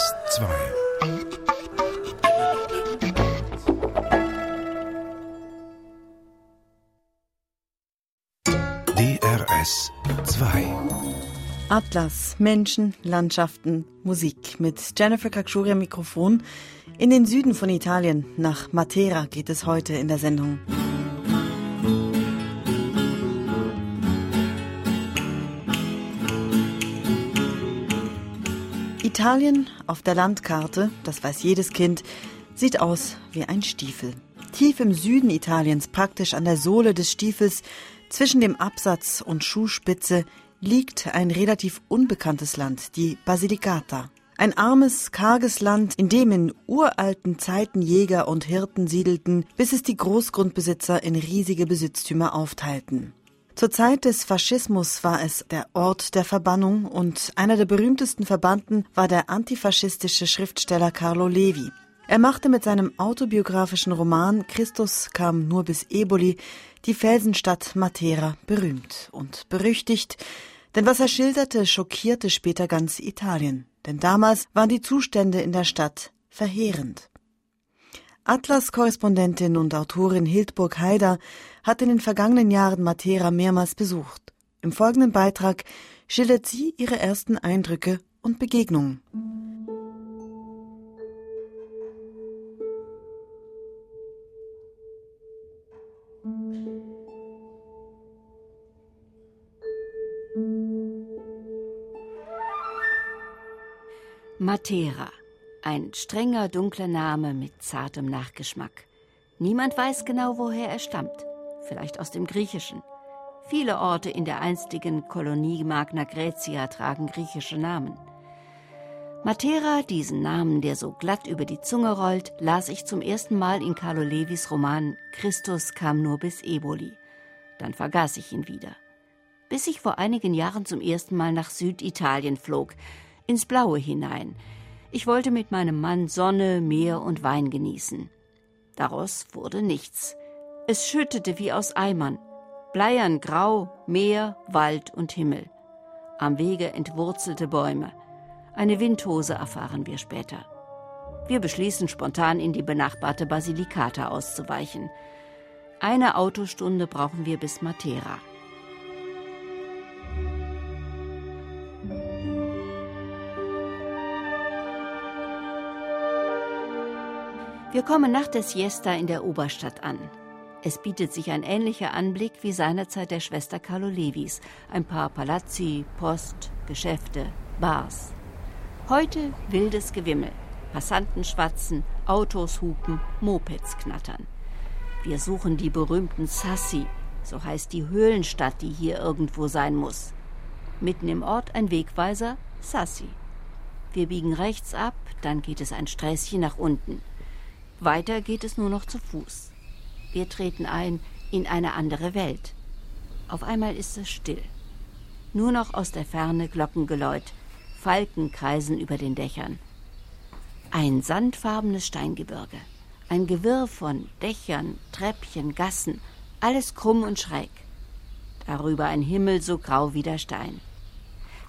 DRS 2. DRS 2. Atlas, Menschen, Landschaften, Musik. Mit Jennifer Kakshuria Mikrofon. In den Süden von Italien, nach Matera, geht es heute in der Sendung. Italien auf der Landkarte, das weiß jedes Kind, sieht aus wie ein Stiefel. Tief im Süden Italiens, praktisch an der Sohle des Stiefels, zwischen dem Absatz und Schuhspitze, liegt ein relativ unbekanntes Land, die Basilicata. Ein armes, karges Land, in dem in uralten Zeiten Jäger und Hirten siedelten, bis es die Großgrundbesitzer in riesige Besitztümer aufteilten. Zur Zeit des Faschismus war es der Ort der Verbannung und einer der berühmtesten Verbannten war der antifaschistische Schriftsteller Carlo Levi. Er machte mit seinem autobiografischen Roman Christus kam nur bis Eboli die Felsenstadt Matera berühmt und berüchtigt, denn was er schilderte, schockierte später ganz Italien, denn damals waren die Zustände in der Stadt verheerend. Atlas-Korrespondentin und Autorin Hildburg Haider hat in den vergangenen Jahren Matera mehrmals besucht. Im folgenden Beitrag schildert sie ihre ersten Eindrücke und Begegnungen. Matera. Ein strenger, dunkler Name mit zartem Nachgeschmack. Niemand weiß genau, woher er stammt. Vielleicht aus dem Griechischen. Viele Orte in der einstigen Kolonie Magna Graecia tragen griechische Namen. Matera, diesen Namen, der so glatt über die Zunge rollt, las ich zum ersten Mal in Carlo Levis Roman Christus kam nur bis Eboli. Dann vergaß ich ihn wieder. Bis ich vor einigen Jahren zum ersten Mal nach Süditalien flog, ins Blaue hinein. Ich wollte mit meinem Mann Sonne, Meer und Wein genießen. Daraus wurde nichts. Es schüttete wie aus Eimern. Bleiern grau, Meer, Wald und Himmel. Am Wege entwurzelte Bäume. Eine Windhose erfahren wir später. Wir beschließen spontan in die benachbarte Basilikata auszuweichen. Eine Autostunde brauchen wir bis Matera. Wir kommen nach der Siesta in der Oberstadt an. Es bietet sich ein ähnlicher Anblick wie seinerzeit der Schwester Carlo Levis. Ein paar Palazzi, Post, Geschäfte, Bars. Heute wildes Gewimmel. Passanten schwatzen, Autos hupen, Mopeds knattern. Wir suchen die berühmten Sassi, so heißt die Höhlenstadt, die hier irgendwo sein muss. Mitten im Ort ein Wegweiser, Sassi. Wir biegen rechts ab, dann geht es ein Sträßchen nach unten. Weiter geht es nur noch zu Fuß. Wir treten ein in eine andere Welt. Auf einmal ist es still. Nur noch aus der Ferne Glockengeläut. Falken kreisen über den Dächern. Ein sandfarbenes Steingebirge. Ein Gewirr von Dächern, Treppchen, Gassen. Alles krumm und schräg. Darüber ein Himmel so grau wie der Stein.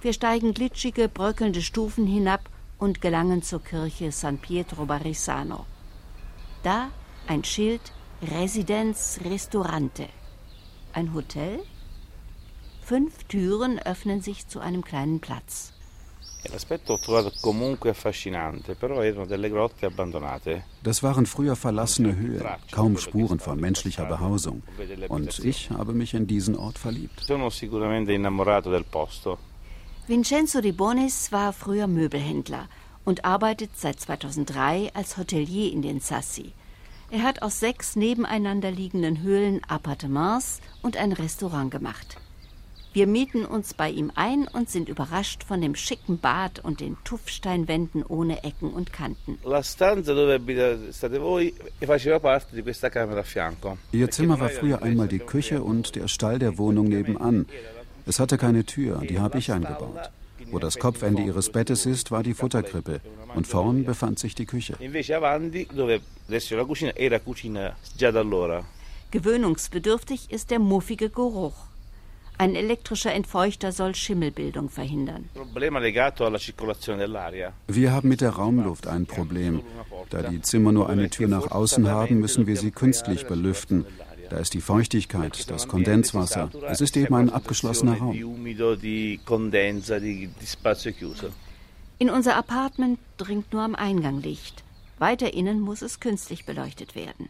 Wir steigen glitschige, bröckelnde Stufen hinab und gelangen zur Kirche San Pietro Barisano. Da ein Schild Residenz Restaurante. Ein Hotel? Fünf Türen öffnen sich zu einem kleinen Platz. Das waren früher verlassene Höhlen, kaum Spuren von menschlicher Behausung. Und ich habe mich in diesen Ort verliebt. Vincenzo Di Bonis war früher Möbelhändler und arbeitet seit 2003 als Hotelier in den Sassi. Er hat aus sechs nebeneinander liegenden Höhlen Appartements und ein Restaurant gemacht. Wir mieten uns bei ihm ein und sind überrascht von dem schicken Bad und den Tuffsteinwänden ohne Ecken und Kanten. Ihr Zimmer war früher einmal die Küche und der Stall der Wohnung nebenan. Es hatte keine Tür, die habe ich eingebaut. Wo das Kopfende ihres Bettes ist, war die Futterkrippe und vorn befand sich die Küche. Gewöhnungsbedürftig ist der muffige Geruch. Ein elektrischer Entfeuchter soll Schimmelbildung verhindern. Wir haben mit der Raumluft ein Problem. Da die Zimmer nur eine Tür nach außen haben, müssen wir sie künstlich belüften. Da ist die Feuchtigkeit, das Kondenswasser. Es ist eben ein abgeschlossener Raum. In unser Apartment dringt nur am Eingang Licht. Weiter innen muss es künstlich beleuchtet werden.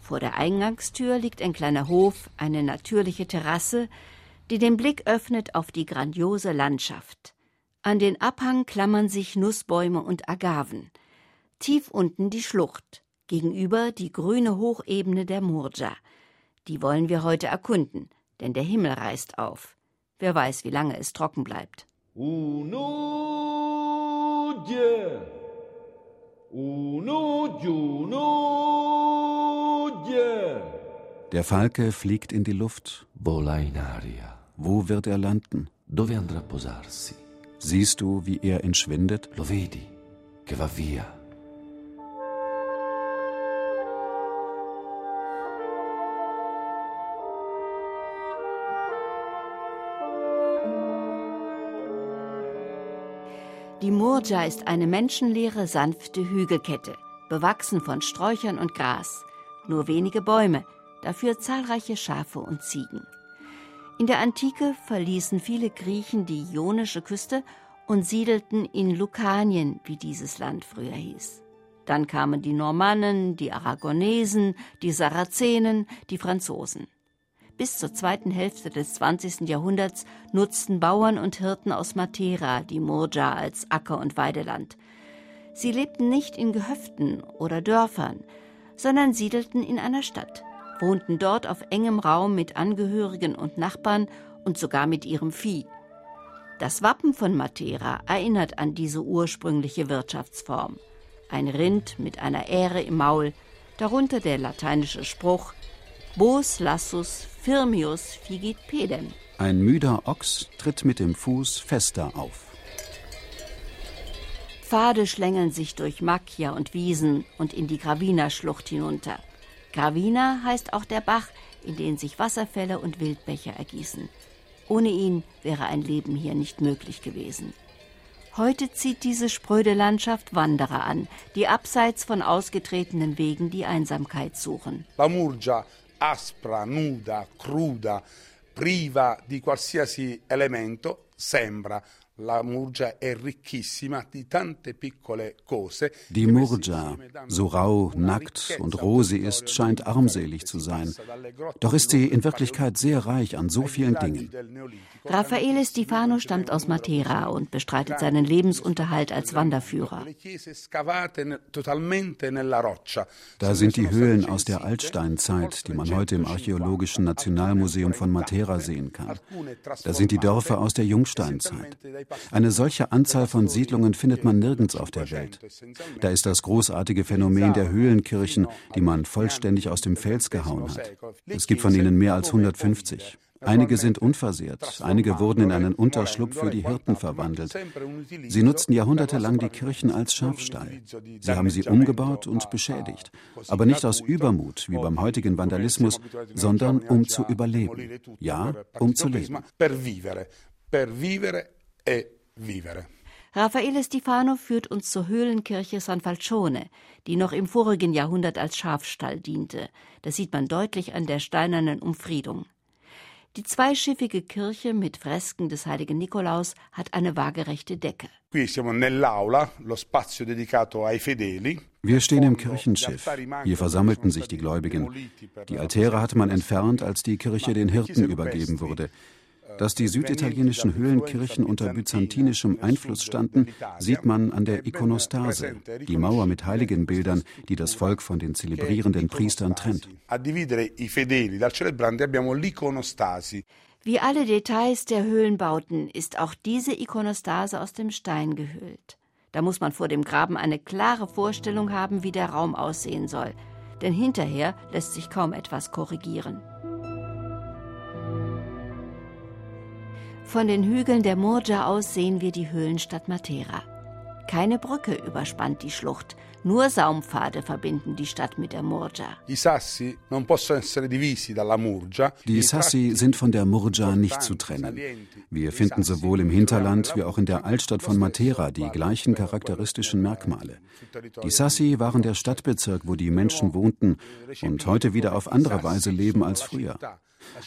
Vor der Eingangstür liegt ein kleiner Hof, eine natürliche Terrasse, die den Blick öffnet auf die grandiose Landschaft. An den Abhang klammern sich Nussbäume und Agaven. Tief unten die Schlucht, gegenüber die grüne Hochebene der Murja. Die wollen wir heute erkunden, denn der Himmel reißt auf. Wer weiß, wie lange es trocken bleibt. Unudje, unudje, Der Falke fliegt in die Luft. Vola in aria. Wo wird er landen? Dove andrà posarsi? Siehst du, wie er entschwindet? Lo vedi, che va via. Die Murja ist eine menschenleere, sanfte Hügelkette, bewachsen von Sträuchern und Gras. Nur wenige Bäume, dafür zahlreiche Schafe und Ziegen. In der Antike verließen viele Griechen die ionische Küste und siedelten in Lukanien, wie dieses Land früher hieß. Dann kamen die Normannen, die Aragonesen, die Sarazenen, die Franzosen. Bis zur zweiten Hälfte des 20. Jahrhunderts nutzten Bauern und Hirten aus Matera die Murja als Acker- und Weideland. Sie lebten nicht in Gehöften oder Dörfern, sondern siedelten in einer Stadt wohnten dort auf engem Raum mit Angehörigen und Nachbarn und sogar mit ihrem Vieh. Das Wappen von Matera erinnert an diese ursprüngliche Wirtschaftsform. Ein Rind mit einer Ähre im Maul, darunter der lateinische Spruch Bos lassus firmius figit pedem. Ein müder Ochs tritt mit dem Fuß fester auf. Pfade schlängeln sich durch Macchia und Wiesen und in die Gravina-Schlucht hinunter. Gravina heißt auch der Bach, in den sich Wasserfälle und Wildbäche ergießen. Ohne ihn wäre ein Leben hier nicht möglich gewesen. Heute zieht diese spröde Landschaft Wanderer an, die abseits von ausgetretenen Wegen die Einsamkeit suchen. La Murgia, aspra, nuda, cruda, priva di qualsiasi elemento, sembra La Murgia è ricchissima di tante piccole cose. Die Murgia, so rau, nackt und rosi ist, scheint armselig zu sein. Doch ist sie in Wirklichkeit sehr reich an so vielen Dingen. Raffaele Stefano stammt aus Matera und bestreitet seinen Lebensunterhalt als Wanderführer. Da sind die Höhlen aus der Altsteinzeit, die man heute im Archäologischen Nationalmuseum von Matera sehen kann. Da sind die Dörfer aus der Jungsteinzeit. Eine solche Anzahl von Siedlungen findet man nirgends auf der Welt. Da ist das großartige Phänomen der Höhlenkirchen, die man vollständig aus dem Fels gehauen hat. Es gibt von ihnen mehr als 150. Einige sind unversehrt, einige wurden in einen Unterschlupf für die Hirten verwandelt. Sie nutzten jahrhundertelang die Kirchen als Schafstall. Sie haben sie umgebaut und beschädigt, aber nicht aus Übermut wie beim heutigen Vandalismus, sondern um zu überleben. Ja, um zu leben e vivere. Raffaele Stefano führt uns zur Höhlenkirche San Falcione, die noch im vorigen Jahrhundert als Schafstall diente. Das sieht man deutlich an der steinernen Umfriedung. Die zweischiffige Kirche mit Fresken des heiligen Nikolaus hat eine waagerechte Decke. Wir stehen im Kirchenschiff. Hier versammelten sich die Gläubigen. Die Altäre hatte man entfernt, als die Kirche den Hirten übergeben wurde. Dass die süditalienischen Höhlenkirchen unter byzantinischem Einfluss standen, sieht man an der Ikonostase, die Mauer mit Heiligenbildern, die das Volk von den zelebrierenden Priestern trennt. Wie alle Details der Höhlenbauten ist auch diese Ikonostase aus dem Stein gehüllt. Da muss man vor dem Graben eine klare Vorstellung haben, wie der Raum aussehen soll, denn hinterher lässt sich kaum etwas korrigieren. Von den Hügeln der Murja aus sehen wir die Höhlenstadt Matera. Keine Brücke überspannt die Schlucht, nur Saumpfade verbinden die Stadt mit der Murgia. Die Sassi sind von der Murgia nicht zu trennen. Wir finden sowohl im Hinterland wie auch in der Altstadt von Matera die gleichen charakteristischen Merkmale. Die Sassi waren der Stadtbezirk, wo die Menschen wohnten und heute wieder auf andere Weise leben als früher.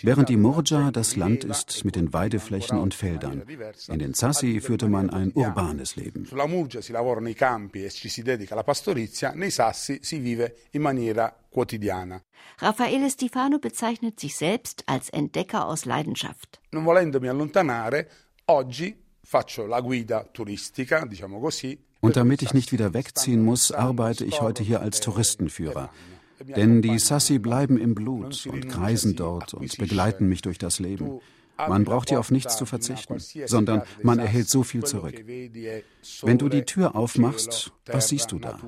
Während die Murgia das Land ist mit den Weideflächen und Feldern. In den Sassi führte man ein urbanes Leben. Sulla Murgia si lavora nei campi e ci si dedica alla pastorizia, nei Sassi si vive in maniera quotidiana. Raffaele Stefano bezeichnet sich selbst als Entdecker aus Leidenschaft. Non volendomi allontanare, oggi faccio la guida turistica, diciamo così. Und damit ich nicht wieder wegziehen muss, arbeite ich heute hier als Touristenführer. Denn die Sassi bleiben im Blut und kreisen dort und begleiten mich durch das Leben. Man braucht hier auf nichts zu verzichten, sondern man erhält so viel zurück. Wenn du die Tür aufmachst, was siehst du da?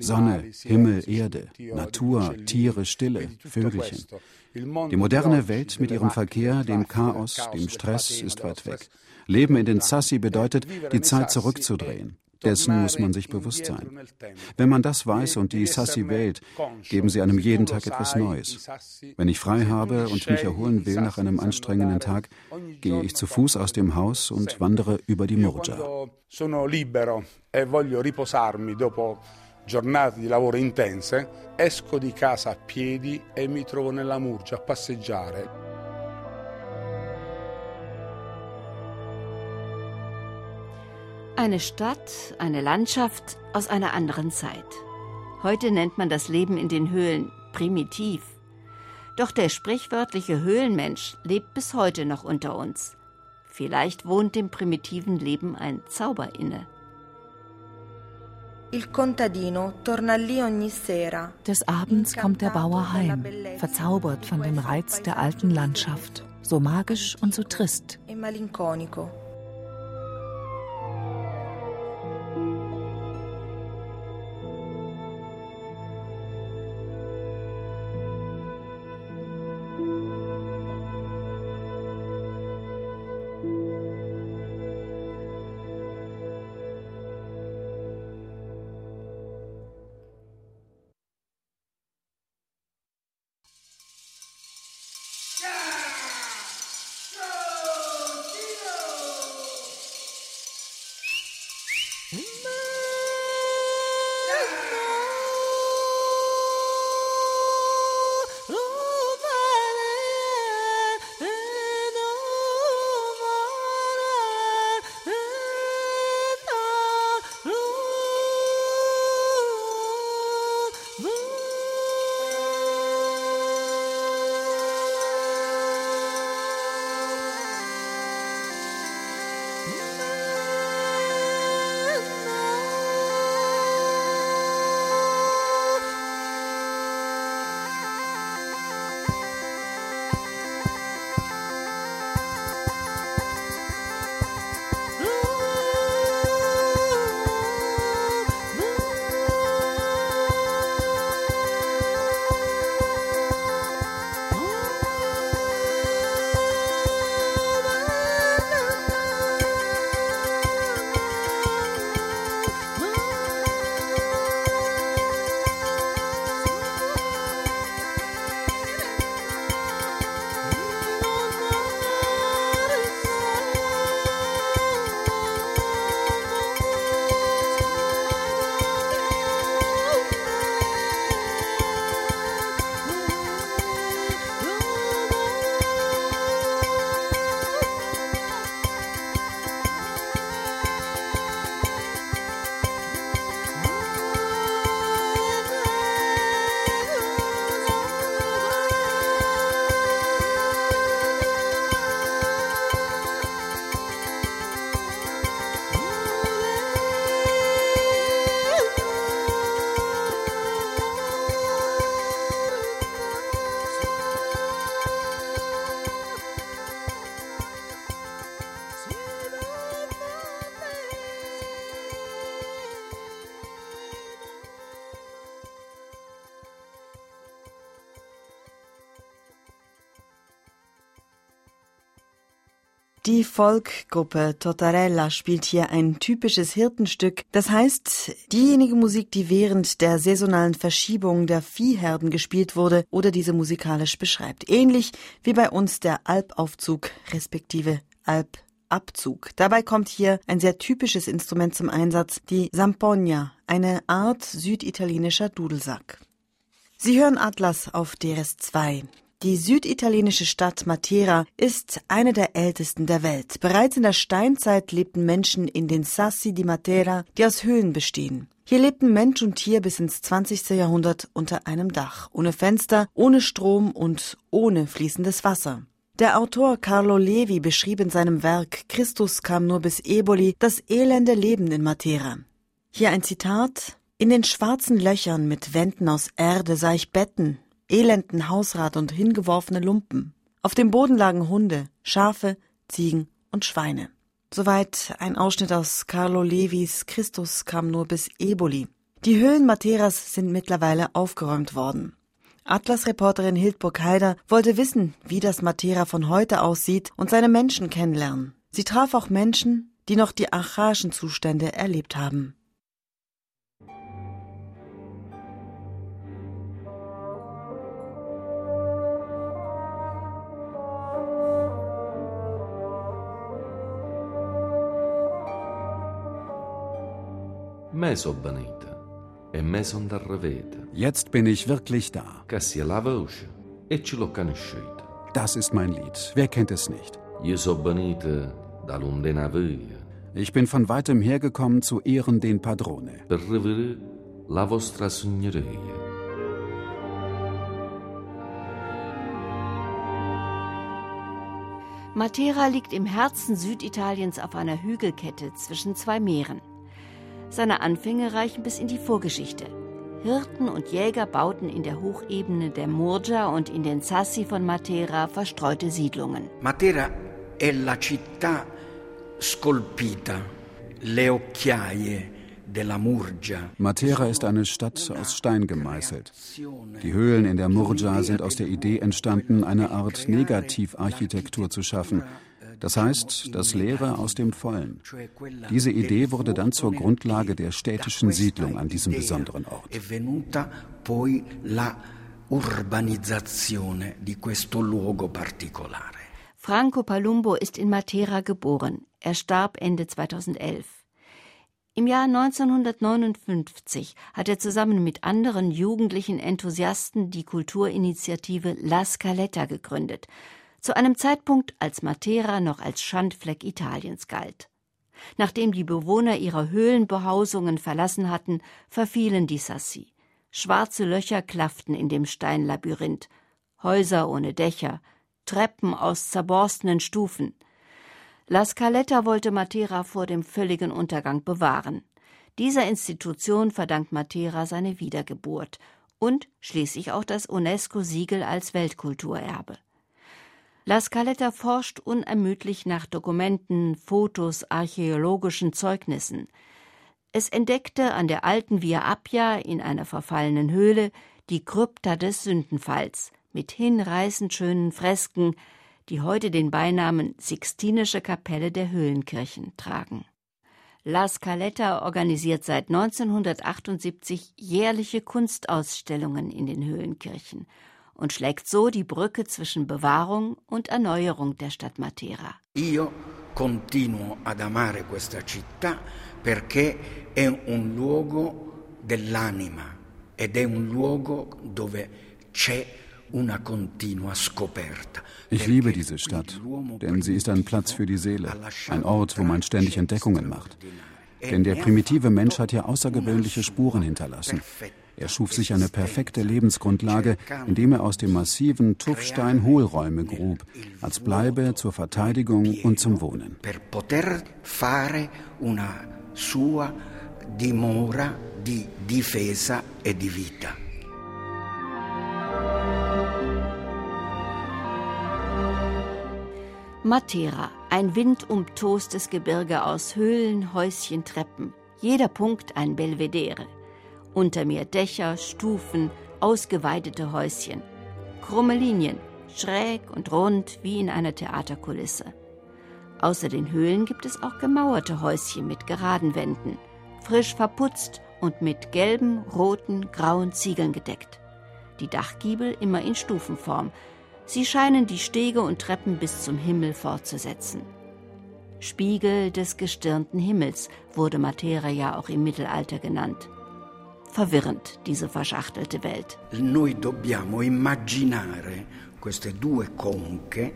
Sonne, Himmel, Erde, Natur, Tiere, Stille, Vögelchen. Die moderne Welt mit ihrem Verkehr, dem Chaos, dem Stress ist weit weg. Leben in den Sassi bedeutet, die Zeit zurückzudrehen, dessen muss man sich bewusst sein. Wenn man das weiß und die Sassi wählt, geben sie einem jeden Tag etwas Neues. Wenn ich frei habe und mich erholen will nach einem anstrengenden Tag, gehe ich zu Fuß aus dem Haus und wandere über die Murgia. Sono libero e voglio riposarmi dopo giornate di lavoro intense, esco di casa a piedi e mi trovo nella Murgia a passeggiare. Eine Stadt, eine Landschaft aus einer anderen Zeit. Heute nennt man das Leben in den Höhlen primitiv. Doch der sprichwörtliche Höhlenmensch lebt bis heute noch unter uns. Vielleicht wohnt dem primitiven Leben ein Zauber inne. Des Abends kommt der Bauer heim, verzaubert von dem Reiz der alten Landschaft, so magisch und so trist. Die Folkgruppe Tortarella spielt hier ein typisches Hirtenstück. Das heißt, diejenige Musik, die während der saisonalen Verschiebung der Viehherden gespielt wurde oder diese musikalisch beschreibt. Ähnlich wie bei uns der Alpaufzug respektive Alpabzug. Dabei kommt hier ein sehr typisches Instrument zum Einsatz, die Zampogna, eine Art süditalienischer Dudelsack. Sie hören Atlas auf DRS2. Die süditalienische Stadt Matera ist eine der ältesten der Welt. Bereits in der Steinzeit lebten Menschen in den Sassi di Matera, die aus Höhlen bestehen. Hier lebten Mensch und Tier bis ins 20. Jahrhundert unter einem Dach, ohne Fenster, ohne Strom und ohne fließendes Wasser. Der Autor Carlo Levi beschrieb in seinem Werk Christus kam nur bis Eboli das elende Leben in Matera. Hier ein Zitat In den schwarzen Löchern mit Wänden aus Erde sah ich Betten, elenden Hausrat und hingeworfene Lumpen. Auf dem Boden lagen Hunde, Schafe, Ziegen und Schweine. Soweit ein Ausschnitt aus Carlo Levis Christus kam nur bis Eboli. Die Höhlen Materas sind mittlerweile aufgeräumt worden. Atlas-Reporterin Hildburg Heider wollte wissen, wie das Matera von heute aussieht und seine Menschen kennenlernen. Sie traf auch Menschen, die noch die archaischen Zustände erlebt haben. Jetzt bin ich wirklich da. E. Das ist mein Lied. Wer kennt es nicht? Ich bin von weitem hergekommen zu ehren den Padrone. Per reverere la vostra signoria. Matera liegt im Herzen Süditaliens auf einer Hügelkette zwischen zwei Meeren. Seine Anfänge reichen bis in die Vorgeschichte. Hirten und Jäger bauten in der Hochebene der Murgia und in den Sassi von Matera verstreute Siedlungen. Matera è la città scolpita, le occhiaie della Murgia. Matera ist eine Stadt aus Stein gemeißelt. Die Höhlen in der Murgia sind aus der Idee entstanden, eine Art Negativarchitektur zu schaffen, das heißt, das Leere aus dem Vollen. Diese Idee wurde dann zur Grundlage der städtischen Siedlung an diesem besonderen Ort. Franco Palumbo ist in Matera geboren. Er starb Ende 2011. Im Jahr 1959 hat er zusammen mit anderen jugendlichen Enthusiasten die Kulturinitiative La Scaletta gegründet zu einem Zeitpunkt, als Matera noch als Schandfleck Italiens galt. Nachdem die Bewohner ihre Höhlenbehausungen verlassen hatten, verfielen die Sassi. Schwarze Löcher klafften in dem Steinlabyrinth, Häuser ohne Dächer, Treppen aus zerborstenen Stufen. La Scaletta wollte Matera vor dem völligen Untergang bewahren. Dieser Institution verdankt Matera seine Wiedergeburt und schließlich auch das UNESCO-Siegel als Weltkulturerbe. La Scaletta forscht unermüdlich nach Dokumenten, Fotos, archäologischen Zeugnissen. Es entdeckte an der alten Via Appia in einer verfallenen Höhle die Krypta des Sündenfalls mit hinreißend schönen Fresken, die heute den Beinamen Sixtinische Kapelle der Höhlenkirchen tragen. La Scaletta organisiert seit 1978 jährliche Kunstausstellungen in den Höhlenkirchen und schlägt so die Brücke zwischen Bewahrung und Erneuerung der Stadt Matera. Io continuo ad amare questa città perché è un luogo dell'anima ed è un luogo dove c'è una continua scoperta. Ich liebe diese Stadt, denn sie ist ein Platz für die Seele, ein Ort, wo man ständig Entdeckungen macht. Denn der primitive Mensch hat hier außergewöhnliche Spuren hinterlassen. Er schuf sich eine perfekte Lebensgrundlage, indem er aus dem massiven Tuffstein Hohlräume grub, als Bleibe zur Verteidigung und zum Wohnen. Per poter fare una sua dimora di difesa e di vita. Matera, ein windumtostes Gebirge aus Höhlen, Häuschen, Treppen. Jeder Punkt ein Belvedere. Unter mir Dächer, Stufen, ausgeweidete Häuschen. Krumme Linien, schräg und rund wie in einer Theaterkulisse. Außer den Höhlen gibt es auch gemauerte Häuschen mit geraden Wänden, frisch verputzt und mit gelben, roten, grauen Ziegeln gedeckt. Die Dachgiebel immer in Stufenform. Sie scheinen die Stege und Treppen bis zum Himmel fortzusetzen. Spiegel des gestirnten Himmels wurde Matera ja auch im Mittelalter genannt. Verwirrend, diese verschachtelte Welt. Noi dobbiamo immaginare queste due conche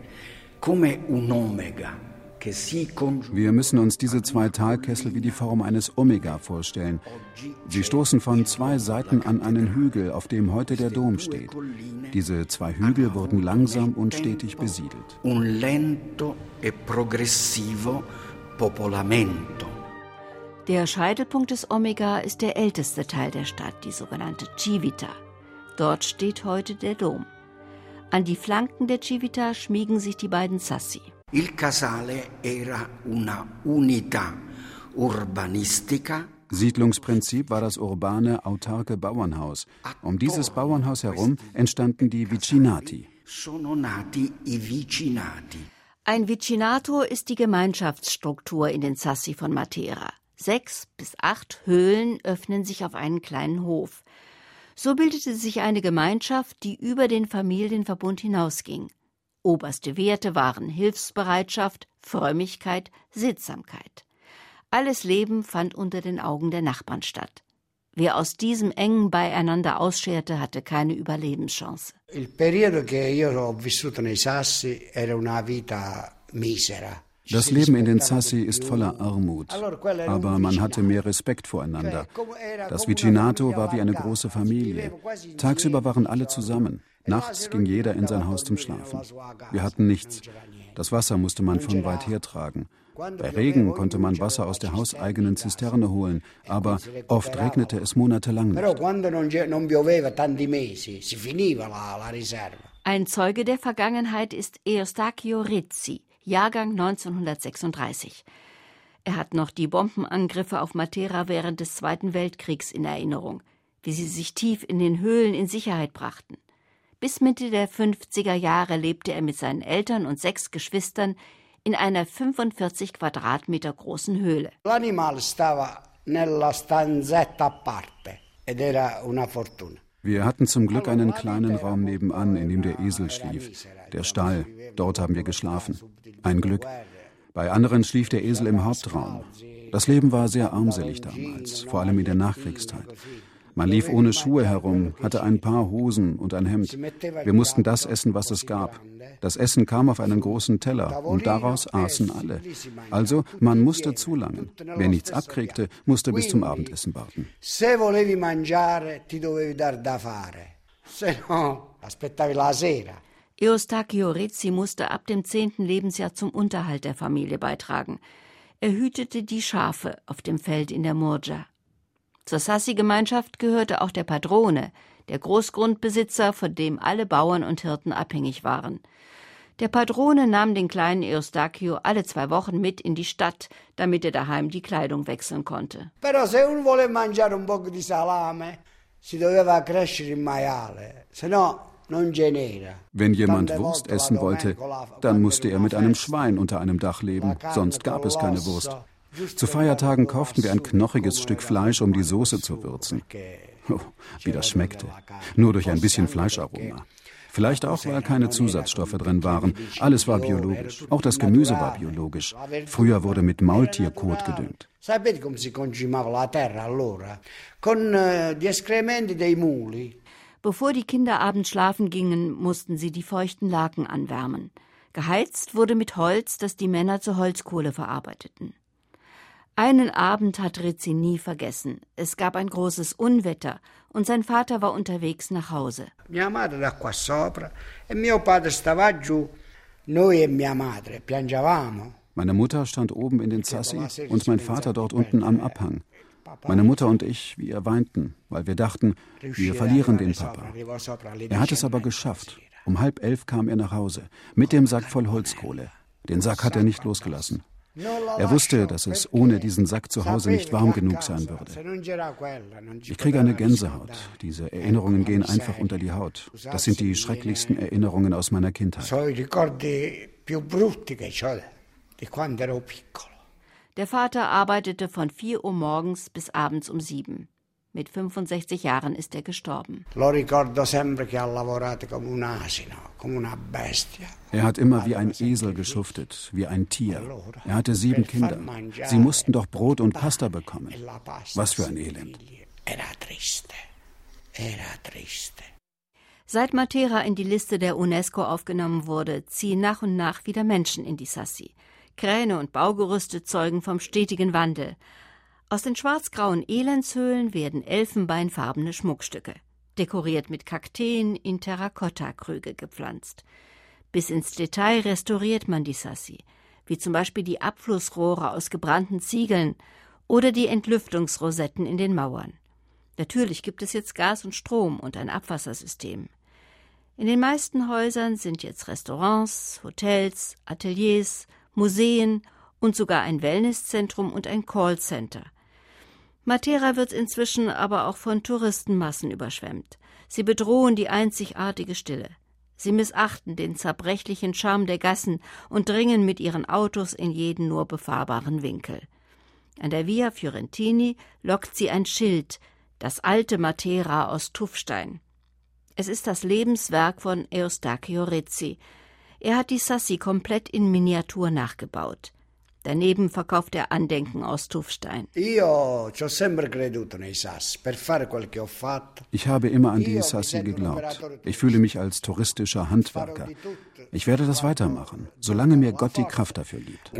come un omega wir müssen uns diese zwei Talkessel wie die Form eines Omega vorstellen. Sie stoßen von zwei Seiten an einen Hügel, auf dem heute der Dom steht. Diese zwei Hügel wurden langsam und stetig besiedelt. Un lento e progressivo popolamento. Der Scheitelpunkt des Omega ist der älteste Teil der Stadt, die sogenannte Civita. Dort steht heute der Dom. An die Flanken der Civita schmiegen sich die beiden Sassi. Il casale era una unità urbanistica Siedlungsprinzip war das urbane, autarke Bauernhaus. Um dieses Bauernhaus herum entstanden die Vicinati. Ein Vicinato ist die Gemeinschaftsstruktur in den Sassi von Matera. Sechs bis acht Höhlen öffnen sich auf einen kleinen Hof. So bildete sich eine Gemeinschaft, die über den Familienverbund hinausging. Oberste Werte waren Hilfsbereitschaft, Frömmigkeit, Sittsamkeit. Alles Leben fand unter den Augen der Nachbarn statt. Wer aus diesem engen Beieinander ausscherte, hatte keine Überlebenschance. Il periodo che io ho vissuto nei Sassi era una vita misera. Das Leben in den Sassi ist voller Armut, aber man hatte mehr Respekt voreinander. Das Vicinato war wie eine große Familie. Tagsüber waren alle zusammen. Nachts ging jeder in sein Haus zum Schlafen. Wir hatten nichts. Das Wasser musste man von weit her tragen. Bei Regen konnte man Wasser aus der hauseigenen Zisterne holen, aber oft regnete es monatelang nicht. Ein Zeuge der Vergangenheit ist Eustachio Rizzi, Jahrgang 1936. Er hat noch die Bombenangriffe auf Matera während des Zweiten Weltkriegs in Erinnerung, wie sie sich tief in den Höhlen in Sicherheit brachten. Bis Mitte der 50er Jahre lebte er mit seinen Eltern und sechs Geschwistern in einer 45 Quadratmeter großen Höhle. Wir hatten zum Glück einen kleinen Raum nebenan, in dem der Esel schlief. Der Stall, dort haben wir geschlafen. Ein Glück. Bei anderen schlief der Esel im Hauptraum. Das Leben war sehr armselig damals, vor allem in der Nachkriegszeit. Man lief ohne Schuhe herum, hatte ein paar Hosen und ein Hemd. Wir mussten das essen, was es gab. Das Essen kam auf einen großen Teller und daraus aßen alle. Also man musste zulangen. Wer nichts abkriegte, musste bis zum Abendessen warten. Se no, aspettavi la sera. Eustachio Rezzi musste ab dem zehnten Lebensjahr zum Unterhalt der Familie beitragen. Er hütete die Schafe auf dem Feld in der Murgia. Zur Sassi-Gemeinschaft gehörte auch der Padrone, der Großgrundbesitzer, von dem alle Bauern und Hirten abhängig waren. Der Padrone nahm den kleinen Eustachio alle zwei Wochen mit in die Stadt, damit er daheim die Kleidung wechseln konnte. Però se uno vuole mangiare un po' di salame, si doveva crescere in maiale, se no wenn jemand Wurst essen wollte, dann musste er mit einem Schwein unter einem Dach leben, sonst gab es keine Wurst. Zu Feiertagen kauften wir ein knochiges Stück Fleisch, um die Soße zu würzen. Oh, wie das schmeckte. Nur durch ein bisschen Fleischaroma. Vielleicht auch, weil keine Zusatzstoffe drin waren. Alles war biologisch. Auch das Gemüse war biologisch. Früher wurde mit Maultierkot gedüngt. Sapete come si concimava la terra allora? Con eh, gli escrementi dei muli. Bevor die Kinder abends schlafen gingen, mussten sie die feuchten Laken anwärmen. Geheizt wurde mit Holz, das die Männer zur Holzkohle verarbeiteten. Einen Abend hat Rizzi nie vergessen. Es gab ein großes Unwetter und sein Vater war unterwegs nach Hause. Mia madre era qua sopra e mio padre stava giù. Noi e mia madre piangevamo. Meine Mutter stand oben in den Zassi und mein Vater dort unten am Abhang. Meine Mutter und ich, wir weinten, weil wir dachten, wir verlieren den Papa. Er hat es aber geschafft. Um halb elf kam er nach Hause mit dem Sack voll Holzkohle. Den Sack hat er nicht losgelassen. Er wusste, dass es ohne diesen Sack zu Hause nicht warm genug sein würde. Ich kriege eine Gänsehaut. Diese Erinnerungen gehen einfach unter die Haut. Das sind die schrecklichsten Erinnerungen aus meiner Kindheit. Der Vater arbeitete von 4 Uhr morgens bis abends um 7. Mit 65 Jahren ist er gestorben. Er hat immer wie ein Esel geschuftet, wie ein Tier. Er hatte sieben Kinder. Sie mussten doch Brot und Pasta bekommen. Was für ein Elend. Seit Matera in die Liste der UNESCO aufgenommen wurde, ziehen nach und nach wieder Menschen in die Sassi. Kräne und Baugerüste zeugen vom stetigen Wandel. Aus den schwarzgrauen Elendshöhlen werden elfenbeinfarbene Schmuckstücke, dekoriert mit Kakteen in Terrakotta-Krüge gepflanzt. Bis ins Detail restauriert man die Sassi, wie zum Beispiel die Abflussrohre aus gebrannten Ziegeln oder die Entlüftungsrosetten in den Mauern. Natürlich gibt es jetzt Gas und Strom und ein Abwassersystem. In den meisten Häusern sind jetzt Restaurants, Hotels, Ateliers, Museen und sogar ein Wellnesszentrum und ein Callcenter. Matera wird inzwischen aber auch von Touristenmassen überschwemmt. Sie bedrohen die einzigartige Stille. Sie missachten den zerbrechlichen Charme der Gassen und dringen mit ihren Autos in jeden nur befahrbaren Winkel. An der Via Fiorentini lockt sie ein Schild, das alte Matera aus Tuffstein. Es ist das Lebenswerk von Eustachio Rizzi. Er hat die Sassi komplett in Miniatur nachgebaut. Daneben verkauft er Andenken aus Tuffstein. Ich habe immer an die Sassi geglaubt. Ich fühle mich als touristischer Handwerker. Ich werde das weitermachen, solange mir Gott die Kraft dafür gibt.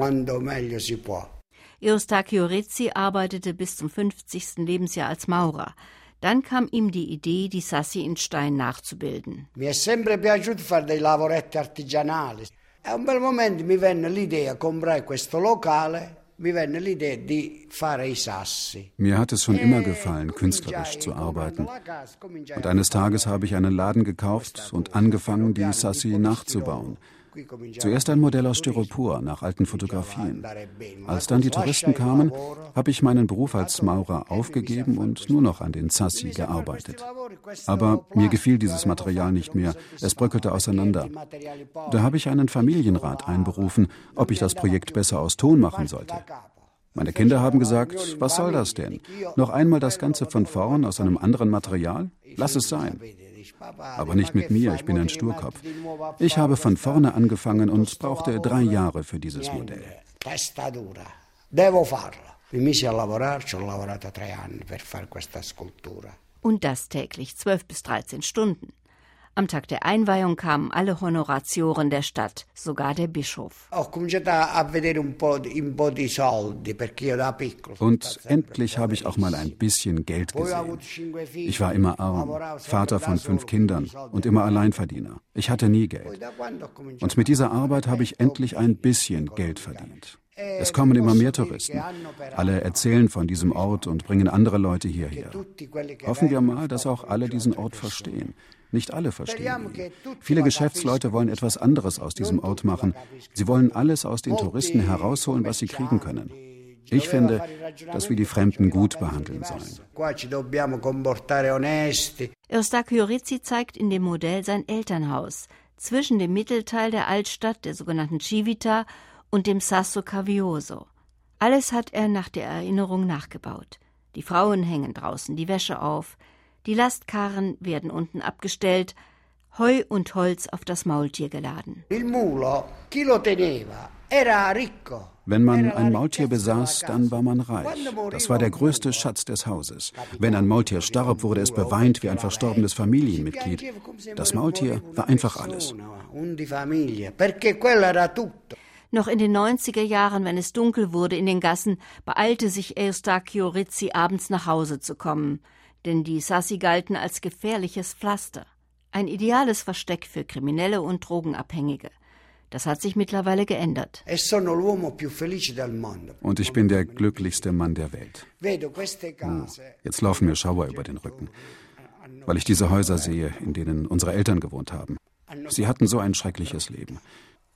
Eustachio Rizzi arbeitete bis zum 50. Lebensjahr als Maurer. Dann kam ihm die Idee, die Sassi in Stein nachzubilden. Mi è sempre piaciuto fare dei lavoretti artigianali. A un bel momento mi venne l'idea, comprai questo locale, mi venne l'idea di fare i sassi. Mir hat es schon immer gefallen, künstlerisch zu arbeiten. Und eines Tages habe ich einen Laden gekauft und angefangen, die Sassi nachzubauen. Zuerst ein Modell aus Styropor nach alten Fotografien. Als dann die Touristen kamen, habe ich meinen Beruf als Maurer aufgegeben und nur noch an den Sassi gearbeitet. Aber mir gefiel dieses Material nicht mehr. Es bröckelte auseinander. Da habe ich einen Familienrat einberufen, ob ich das Projekt besser aus Ton machen sollte. Meine Kinder haben gesagt, was soll das denn? Noch einmal das Ganze von vorn aus einem anderen Material? Lass es sein. Aber nicht mit mir, ich bin ein Sturkopf. Ich habe von vorne angefangen und brauchte drei Jahre für dieses Modell. Und das täglich zwölf bis 13 Stunden. Am Tag der Einweihung kamen alle Honoratioren der Stadt, sogar der Bischof. Und endlich habe ich auch mal ein bisschen Geld gesehen. Ich war immer arm, Vater von fünf Kindern und immer Alleinverdiener. Ich hatte nie Geld. Und mit dieser Arbeit habe ich endlich ein bisschen Geld verdient. Es kommen immer mehr Touristen. Alle erzählen von diesem Ort und bringen andere Leute hierher. Hoffen wir mal, dass auch alle diesen Ort verstehen. Nicht alle verstehen ihn. Viele Geschäftsleute wollen etwas anderes aus diesem Ort machen. Sie wollen alles aus den Touristen herausholen, was sie kriegen können. Ich finde, dass wir die Fremden gut behandeln sollen. Eustachio Rizzi zeigt in dem Modell sein Elternhaus zwischen dem Mittelteil der Altstadt, der sogenannten Civita, und dem Sasso Cavioso. Alles hat er nach der Erinnerung nachgebaut. Die Frauen hängen draußen die Wäsche auf, die Lastkarren werden unten abgestellt, Heu und Holz auf das Maultier geladen. Wenn man ein Maultier besaß, dann war man reich. Das war der größte Schatz des Hauses. Wenn ein Maultier starb, wurde es beweint wie ein verstorbenes Familienmitglied. Das Maultier war einfach alles. Noch in den 90er Jahren, wenn es dunkel wurde in den Gassen, beeilte sich Eustachio Rizzi abends nach Hause zu kommen denn die Sassi galten als gefährliches Pflaster, ein ideales Versteck für Kriminelle und Drogenabhängige. Das hat sich mittlerweile geändert. E und ich bin der glücklichste Mann der Welt. Oh, jetzt laufen mir Schauer über den Rücken, weil ich diese Häuser sehe, in denen unsere Eltern gewohnt haben. Sie hatten so ein schreckliches Leben.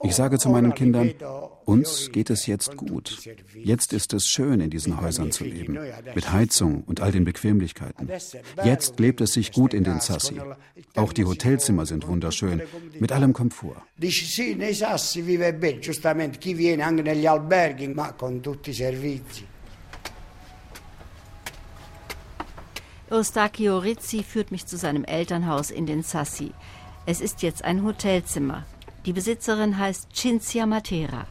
Ich sage zu meinen Kindern, uns geht es jetzt gut. Jetzt ist es schön, in diesen Häusern zu leben, mit Heizung und all den Bequemlichkeiten. Jetzt lebt es sich gut in den Sassi. Auch die Hotelzimmer sind wunderschön, mit allem Komfort. Dici sì, nei Sassi vive bene, giustamente chi viene anche negli alberghi, ma con tutti i servizi. Eustachio Rizzi führt mich zu seinem Elternhaus in den Sassi. Es ist jetzt ein Hotelzimmer. Die Besitzerin heißt Cinzia Matera.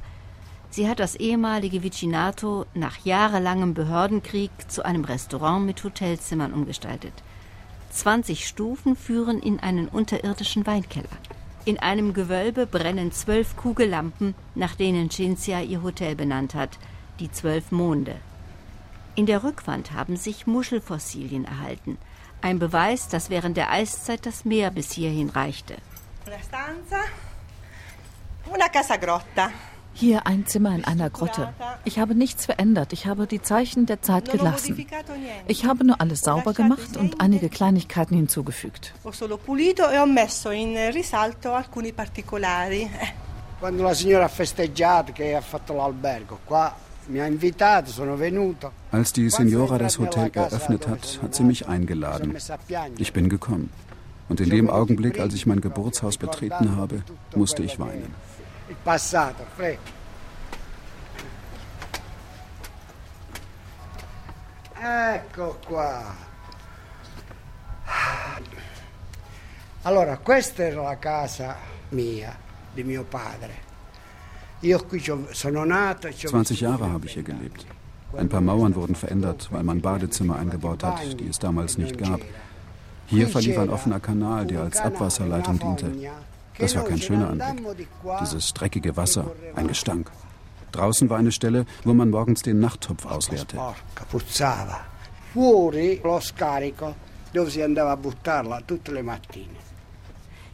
Sie hat das ehemalige Vicinato nach jahrelangem Behördenkrieg zu einem Restaurant mit Hotelzimmern umgestaltet. 20 Stufen führen in einen unterirdischen Weinkeller. In einem Gewölbe brennen zwölf Kugellampen, nach denen Cinzia ihr Hotel benannt hat, die zwölf Monde. In der Rückwand haben sich Muschelfossilien erhalten. Ein Beweis, dass während der Eiszeit das Meer bis hierhin reichte. Hier ein Zimmer in einer Grotte. Ich habe nichts verändert. Ich habe die Zeichen der Zeit gelassen. Ich habe nur alles sauber gemacht und einige Kleinigkeiten hinzugefügt. Quando la signora ha festeggiato che ha fatto l'albergo qua als die Signora das Hotel eröffnet hat, hat sie mich eingeladen. Ich bin gekommen. Und in dem Augenblick, als ich mein Geburtshaus betreten habe, musste ich weinen. Ecco qua. Allora, questa era la casa mia, di mio padre. 20 Jahre habe ich hier gelebt. Ein paar Mauern wurden verändert, weil man Badezimmer eingebaut hat, die es damals nicht gab. Hier verlief ein offener Kanal, der als Abwasserleitung diente. Das war kein schöner Anblick. Dieses dreckige Wasser, ein Gestank. Draußen war eine Stelle, wo man morgens den Nachttopf ausleerte. Fuori lo scarico dove si andava a buttarla tutte le mattine.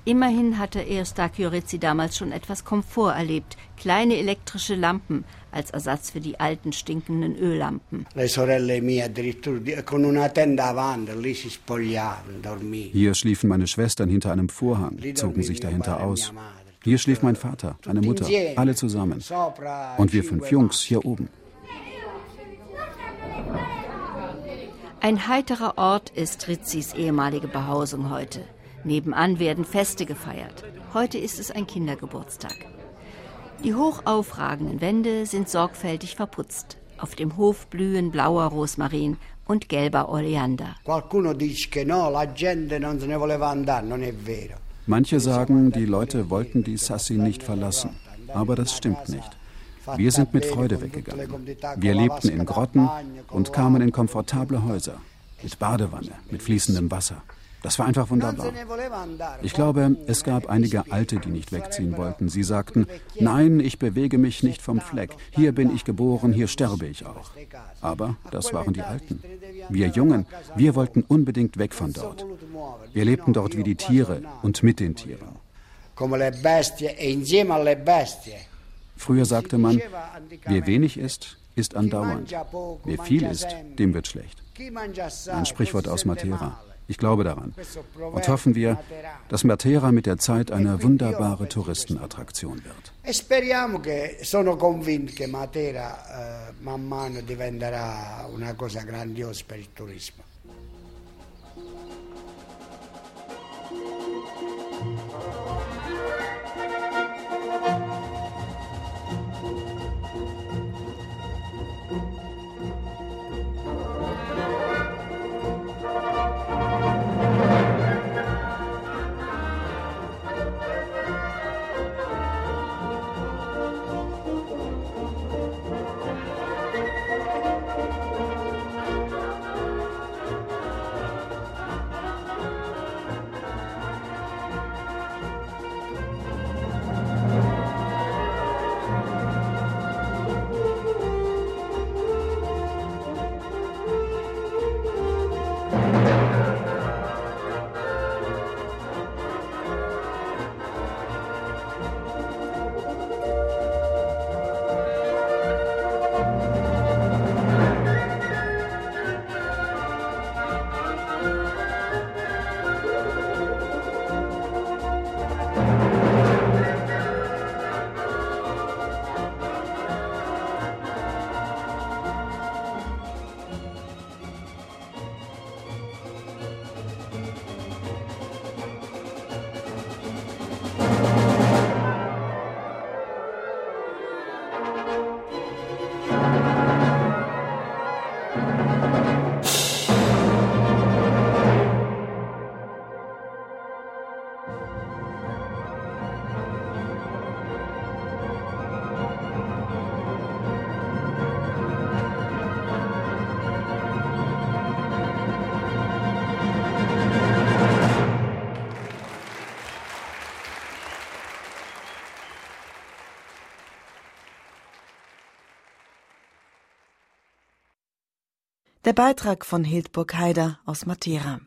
Immerhin hatte Eustachio Rizzi damals schon etwas Komfort erlebt. Kleine elektrische Lampen als Ersatz für die alten stinkenden Öllampen. Hier schliefen meine Schwestern hinter einem Vorhang, zogen sich dahinter aus. Hier schlief mein Vater, eine Mutter, alle zusammen. Und wir fünf Jungs hier oben. Ein heiterer Ort ist Rizzis ehemalige Behausung heute. Nebenan werden Feste gefeiert. Heute ist es ein Kindergeburtstag. Die hochaufragenden Wände sind sorgfältig verputzt. Auf dem Hof blühen blauer Rosmarin und gelber Oleander. Manche sagen, die Leute wollten die Sassi nicht verlassen. Aber das stimmt nicht. Wir sind mit Freude weggegangen. Wir lebten in Grotten und kamen in komfortable Häuser. Mit Badewanne, mit fließendem Wasser. Das war einfach wunderbar. Ich glaube, es gab einige Alte, die nicht wegziehen wollten. Sie sagten, nein, ich bewege mich nicht vom Fleck. Hier bin ich geboren, hier sterbe ich auch. Aber das waren die Alten. Wir Jungen, wir wollten unbedingt weg von dort. Wir lebten dort wie die Tiere und mit den Tieren. Früher sagte man, wer wenig isst, ist andauernd. Wer viel isst, dem wird schlecht. Ein Sprichwort aus Matera. Ich glaube daran. Und hoffen wir, dass Matera mit der Zeit eine wunderbare Touristenattraktion wird. E speriamo che sono convinto che Matera eh, man mano diventerà una cosa grandiosa per il turismo. Der Beitrag von Hildburg Haider aus Matera.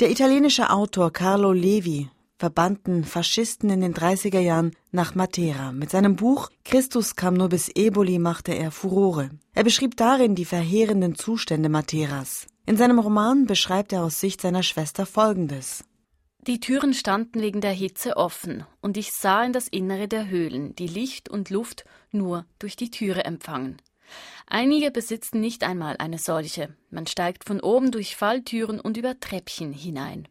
Der italienische Autor Carlo Levi verbannten Faschisten in den 30er Jahren nach Matera. Mit seinem Buch Christus kam nur bis Eboli machte er Furore. Er beschrieb darin die verheerenden Zustände Materas. In seinem Roman beschreibt er aus Sicht seiner Schwester Folgendes. Die Türen standen wegen der Hitze offen, und ich sah in das Innere der Höhlen, die Licht und Luft nur durch die Türe empfangen. Einige besitzen nicht einmal eine solche. Man steigt von oben durch Falltüren und über Treppchen hinein.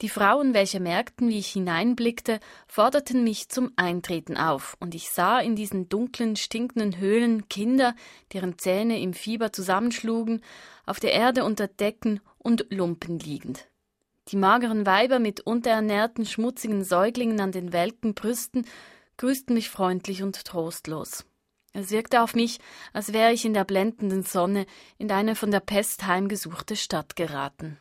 Die Frauen, welche merkten, wie ich hineinblickte, forderten mich zum Eintreten auf, und ich sah in diesen dunklen, stinkenden Höhlen Kinder, deren Zähne im Fieber zusammenschlugen, auf der Erde unter Decken und Lumpen liegend. Die mageren Weiber mit unterernährten, schmutzigen Säuglingen an den welken Brüsten grüßten mich freundlich und trostlos. Es wirkte auf mich, als wäre ich in der blendenden Sonne in eine von der Pest heimgesuchte Stadt geraten.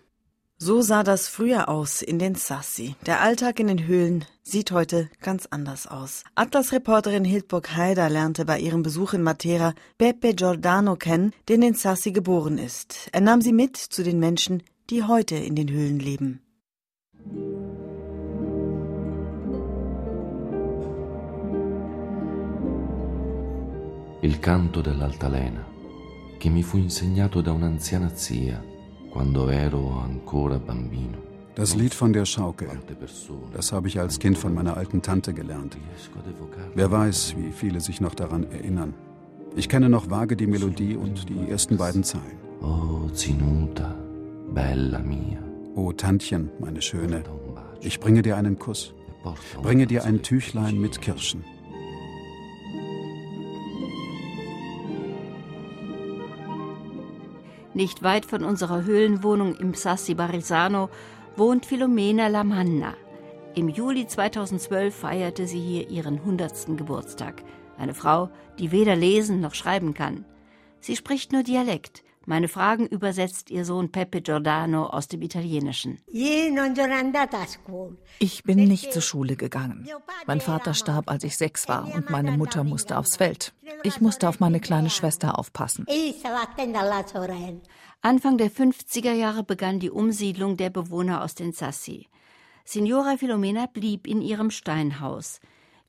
So sah das früher aus in den Sassi. Der Alltag in den Höhlen sieht heute ganz anders aus. Atlas-Reporterin Hildburg Haider lernte bei ihrem Besuch in Matera Pepe Giordano kennen, der in den Sassi geboren ist. Er nahm sie mit zu den Menschen, die heute in den Höhlen leben. Il canto dell'altalena, che mi fu insegnato da un'anziana zia quando ero ancora bambino. Das Lied von der Schaukel, das habe ich als Kind von meiner alten Tante gelernt. Wer weiß, wie viele sich noch daran erinnern. Ich kenne noch vage die Melodie und die ersten beiden Zeilen. Oh, Zinuta, bella mia. Oh, Tantchen, meine Schöne, ich bringe dir einen Kuss, bringe dir ein Tüchlein mit Kirschen. Nicht weit von unserer Höhlenwohnung im Sassi Barisano wohnt Filomena Lamanna. Im Juli 2012 feierte sie hier ihren 100. Geburtstag. Eine Frau, die weder lesen noch schreiben kann. Sie spricht nur Dialekt. Meine Fragen übersetzt ihr Sohn Peppe Giordano aus dem Italienischen. Ich bin nicht zur Schule gegangen. Mein Vater starb, als ich sechs war, und meine Mutter musste aufs Feld. Ich musste auf meine kleine Schwester aufpassen. Anfang der 50er Jahre begann die Umsiedlung der Bewohner aus den Sassi. Signora Filomena blieb in ihrem Steinhaus.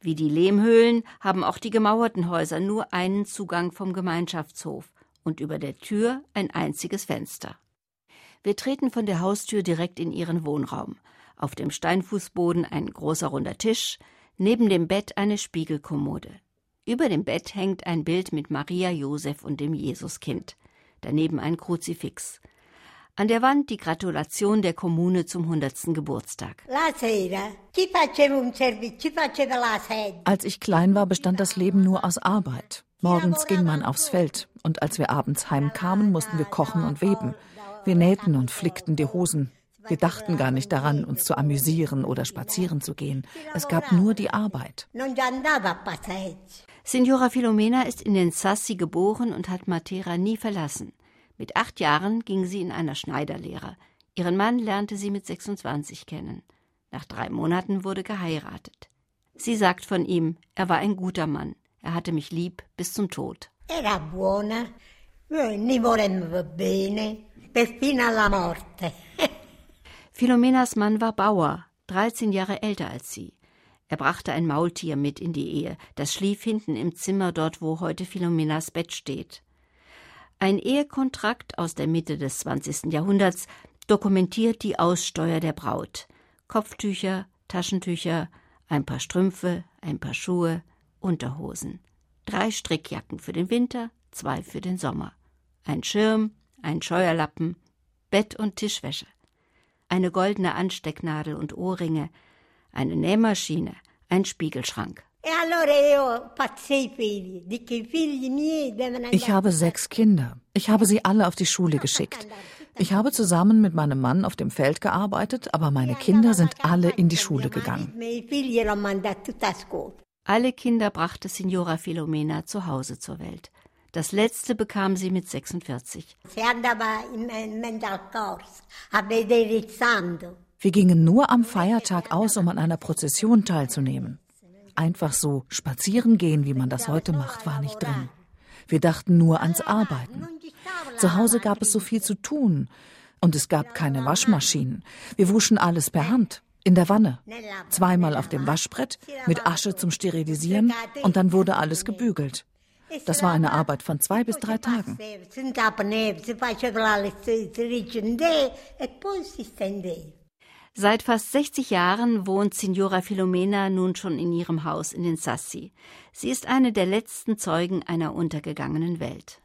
Wie die Lehmhöhlen haben auch die gemauerten Häuser nur einen Zugang vom Gemeinschaftshof und über der Tür ein einziges Fenster. Wir treten von der Haustür direkt in ihren Wohnraum. Auf dem Steinfußboden ein großer runder Tisch, neben dem Bett eine Spiegelkommode. Über dem Bett hängt ein Bild mit Maria, Josef und dem Jesuskind. Daneben ein Kruzifix. An der Wand die Gratulation der Kommune zum 100. Geburtstag. Als ich klein war, bestand das Leben nur aus Arbeit. Morgens ging man aufs Feld und als wir abends heimkamen, mussten wir kochen und weben. Wir nähten und flickten die Hosen. Wir dachten gar nicht daran, uns zu amüsieren oder spazieren zu gehen. Es gab nur die Arbeit. Signora Filomena ist in den Sassi geboren und hat Matera nie verlassen. Mit acht Jahren ging sie in einer Schneiderlehre. Ihren Mann lernte sie mit 26 kennen. Nach drei Monaten wurde geheiratet. Sie sagt von ihm, er war ein guter Mann. Er hatte mich lieb bis zum Tod. Era buona, ni vorremmo bene, perfino alla morte. Philomenas Mann war Bauer, 13 Jahre älter als sie. Er brachte ein Maultier mit in die Ehe, das schlief hinten im Zimmer dort, wo heute Philomenas Bett steht. Ein Ehekontrakt aus der Mitte des 20. Jahrhunderts dokumentiert die Aussteuer der Braut. Kopftücher, Taschentücher, ein paar Strümpfe, ein paar Schuhe, Unterhosen. Drei Strickjacken für den Winter, zwei für den Sommer. Ein Schirm, ein Scheuerlappen, Bett- und Tischwäsche. Eine goldene Anstecknadel und Ohrringe, eine Nähmaschine, ein Spiegelschrank. Ich habe sechs Kinder. Ich habe sie alle auf die Schule geschickt. Ich habe zusammen mit meinem Mann auf dem Feld gearbeitet, aber meine Kinder sind alle in die Schule gegangen. Alle Kinder brachte Signora Filomena zu Hause zur Welt. Das letzte bekam sie mit 46. Wir gingen nur am Feiertag aus, um an einer Prozession teilzunehmen. Einfach so spazieren gehen, wie man das heute macht, war nicht drin. Wir dachten nur ans Arbeiten. Zu Hause gab es so viel zu tun. Und es gab keine Waschmaschinen. Wir wuschen alles per Hand. In der Wanne. Zweimal auf dem Waschbrett, mit Asche zum Sterilisieren und dann wurde alles gebügelt. Das war eine Arbeit von zwei bis drei Tagen. Seit fast 60 Jahren wohnt Signora Filomena nun schon in ihrem Haus in den Sassi. Sie ist eine der letzten Zeugen einer untergegangenen Welt.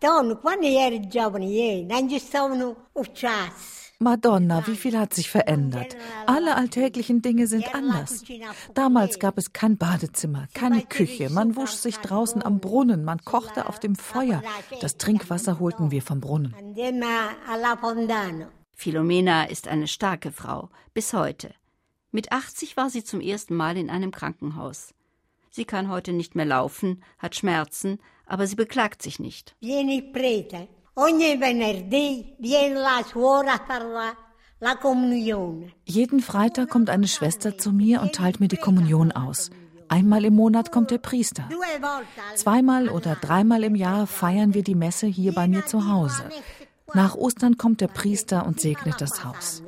Madonna, wie viel hat sich verändert? Alle alltäglichen Dinge sind anders. Damals gab es kein Badezimmer, keine Küche, man wusch sich draußen am Brunnen, man kochte auf dem Feuer. Das Trinkwasser holten wir vom Brunnen. Philomena ist eine starke Frau, bis heute. Mit 80 war sie zum ersten Mal in einem Krankenhaus. Sie kann heute nicht mehr laufen, hat Schmerzen, aber sie beklagt sich nicht. Ogni venerdì viene la suora per la jeden Freitag kommt eine Schwester zu mir und teilt mir die Kommunion aus. Einmal im Monat kommt der Priester. Zweimal oder dreimal im Jahr feiern wir die Messe hier bei mir zu Hause. Nach Ostern kommt der Priester und segnet das Haus.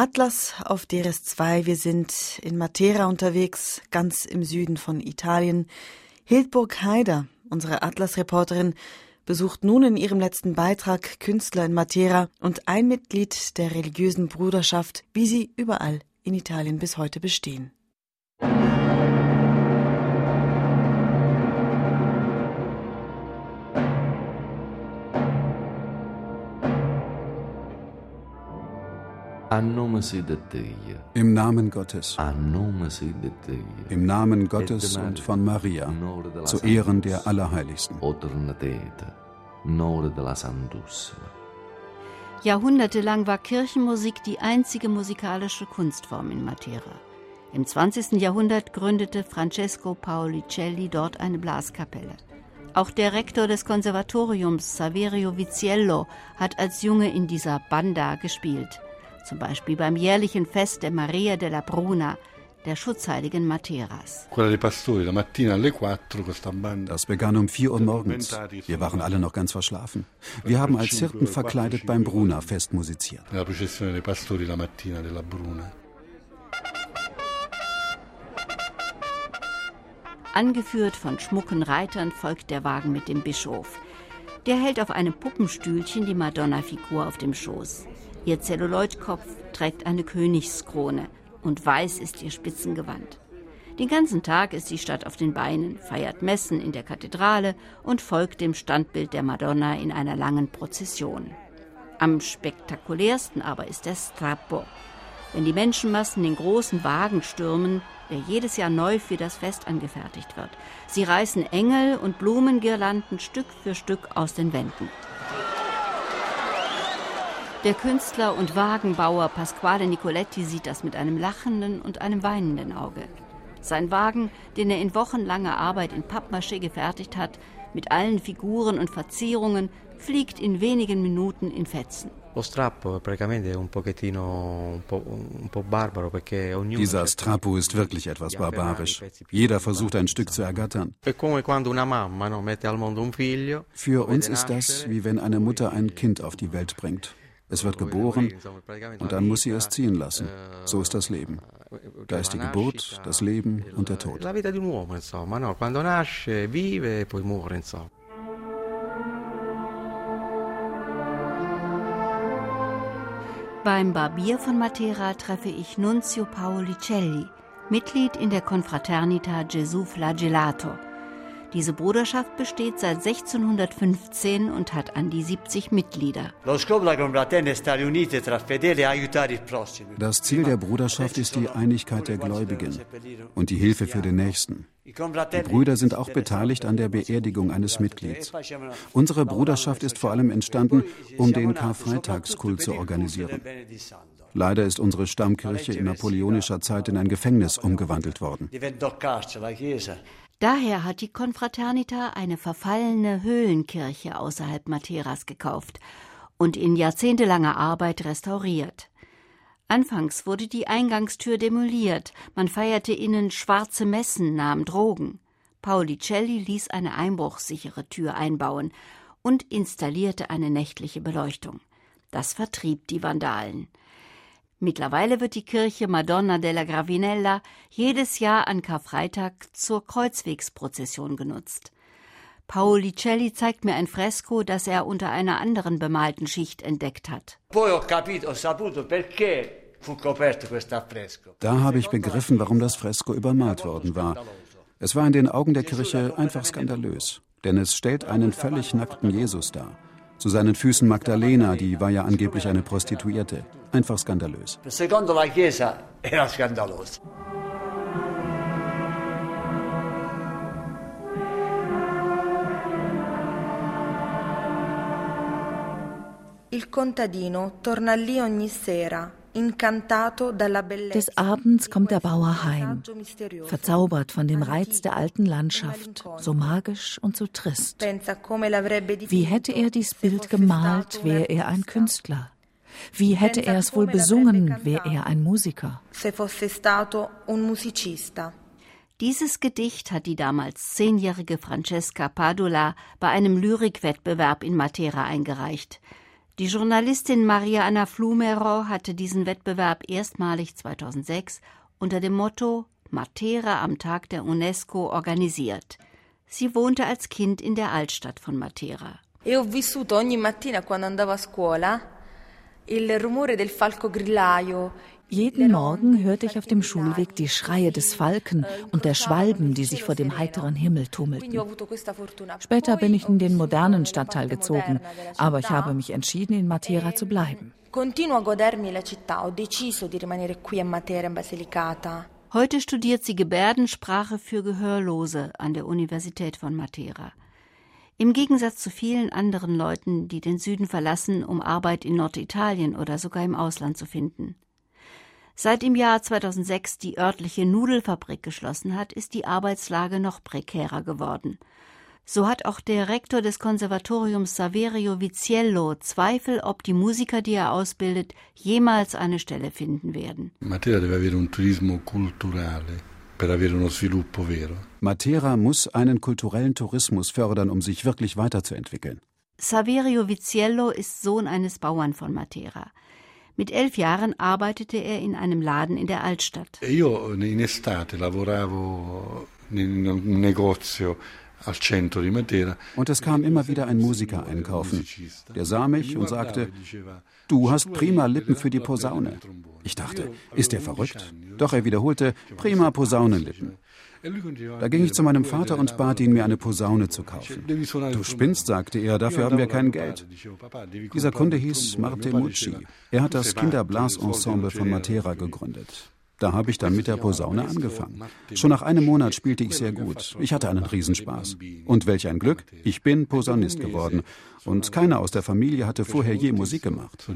Atlas auf DRS2. Wir sind in Matera unterwegs, ganz im Süden von Italien. Hildburg Haider, unsere Atlas-Reporterin, besucht nun in ihrem letzten Beitrag Künstler in Matera und ein Mitglied der religiösen Bruderschaft, wie sie überall in Italien bis heute bestehen. Im Namen Gottes. Im Namen Gottes und von Maria. Zu Ehren der Allerheiligsten. Jahrhundertelang war Kirchenmusik die einzige musikalische Kunstform in Matera. Im 20. Jahrhundert gründete Francesco Paolicelli dort eine Blaskapelle. Auch der Rektor des Konservatoriums, Saverio Viziello, hat als Junge in dieser Banda gespielt zum Beispiel beim jährlichen Fest der Maria della Bruna, der Schutzheiligen Materas. Das begann um 4 Uhr morgens. Wir waren alle noch ganz verschlafen. Wir haben als Hirten verkleidet beim Bruna-Fest musiziert. Angeführt von schmucken Reitern folgt der Wagen mit dem Bischof. Der hält auf einem Puppenstühlchen die Madonna-Figur auf dem Schoß. Ihr Zelluloidkopf trägt eine Königskrone und weiß ist ihr Spitzengewand. Den ganzen Tag ist die Stadt auf den Beinen, feiert Messen in der Kathedrale und folgt dem Standbild der Madonna in einer langen Prozession. Am spektakulärsten aber ist der Strappo. Wenn die Menschenmassen den großen Wagen stürmen, der jedes Jahr neu für das Fest angefertigt wird. Sie reißen Engel und Blumengirlanden Stück für Stück aus den Wänden. Der Künstler und Wagenbauer Pasquale Nicoletti sieht das mit einem lachenden und einem weinenden Auge. Sein Wagen, den er in wochenlanger Arbeit in Pappmaché gefertigt hat, mit allen Figuren und Verzierungen, fliegt in wenigen Minuten in Fetzen. Dieser Strappo ist wirklich etwas barbarisch. Jeder versucht ein Stück zu ergattern. Für uns ist das, wie wenn eine Mutter ein Kind auf die Welt bringt. Es wird geboren und dann muss sie es ziehen lassen. So ist das Leben. Da ist die Geburt, das Leben und der Tod. Beim Barbier von Matera treffe ich Nunzio Paolicelli, Mitglied in der Confraternita Gesù Flagellato. Diese Bruderschaft besteht seit 1615 und hat an die 70 Mitglieder. Das Ziel der Bruderschaft ist die Einigkeit der Gläubigen und die Hilfe für den Nächsten. Die Brüder sind auch beteiligt an der Beerdigung eines Mitglieds. Unsere Bruderschaft ist vor allem entstanden, um den Karfreitagskult zu organisieren. Leider ist unsere Stammkirche in napoleonischer Zeit in ein Gefängnis umgewandelt worden. Daher hat die Confraternita eine verfallene Höhlenkirche außerhalb Materas gekauft und in jahrzehntelanger Arbeit restauriert. Anfangs wurde die Eingangstür demoliert, man feierte innen schwarze Messen, nahm Drogen. Paulicelli ließ eine einbruchsichere Tür einbauen und installierte eine nächtliche Beleuchtung. Das vertrieb die Vandalen. Mittlerweile wird die Kirche Madonna della Gravinella jedes Jahr an Karfreitag zur Kreuzwegsprozession genutzt. Paolicelli zeigt mir ein Fresko, das er unter einer anderen bemalten Schicht entdeckt hat. Da habe ich begriffen, warum das Fresko übermalt worden war. Es war in den Augen der Kirche einfach skandalös, denn es stellt einen völlig nackten Jesus dar. Zu seinen Füßen Magdalena, die war ja angeblich eine Prostituierte. Einfach skandalös. Secondo la Chiesa era scandaloso. Il contadino torna lì ogni sera, des Abends kommt der Bauer heim, verzaubert von dem Reiz der alten Landschaft, so magisch und so trist. Wie hätte er dies Bild gemalt, wäre er ein Künstler? Wie hätte er es wohl besungen, wäre er ein Musiker? Dieses Gedicht hat die damals zehnjährige Francesca Padula bei einem Lyrikwettbewerb in Matera eingereicht. Die Journalistin Maria Anna Flumero hatte diesen Wettbewerb erstmalig 2006 unter dem Motto Matera am Tag der UNESCO organisiert. Sie wohnte als Kind in der Altstadt von Matera. E ho vissuto ogni mattina quando andavo a scuola jeden Morgen hörte ich auf dem Schulweg die Schreie des Falken und der Schwalben, die sich vor dem heiteren Himmel tummelten. Später bin ich in den modernen Stadtteil gezogen, aber ich habe mich entschieden, in Matera zu bleiben. Heute studiert sie Gebärdensprache für Gehörlose an der Universität von Matera. Im Gegensatz zu vielen anderen Leuten, die den Süden verlassen, um Arbeit in Norditalien oder sogar im Ausland zu finden. Seit im Jahr 2006 die örtliche Nudelfabrik geschlossen hat, ist die Arbeitslage noch prekärer geworden. So hat auch der Rektor des Konservatoriums Saverio Viziello Zweifel, ob die Musiker, die er ausbildet, jemals eine Stelle finden werden. Matera deve avere un turismo culturale per avere uno sviluppo vero. Matera muss einen kulturellen Tourismus fördern, um sich wirklich weiterzuentwickeln. Saverio Viziello ist Sohn eines Bauern von Matera. Mit elf Jahren arbeitete er in einem Laden in der Altstadt. Io in estate lavoravo in un negozio und es kam immer wieder ein Musiker einkaufen. Der sah mich und sagte, du hast prima Lippen für die Posaune. Ich dachte, ist er verrückt? Doch er wiederholte, prima Posaunenlippen. Da ging ich zu meinem Vater und bat ihn, mir eine Posaune zu kaufen. Du spinnst, sagte er, dafür haben wir kein Geld. Dieser Kunde hieß Marte Mucci. Er hat das Kinderblasensemble von Matera gegründet. Da habe ich dann mit der Posaune angefangen. Schon nach einem Monat spielte ich sehr gut. Ich hatte einen Riesenspaß. Und welch ein Glück, ich bin Posaunist geworden. Und keiner aus der Familie hatte vorher je Musik gemacht.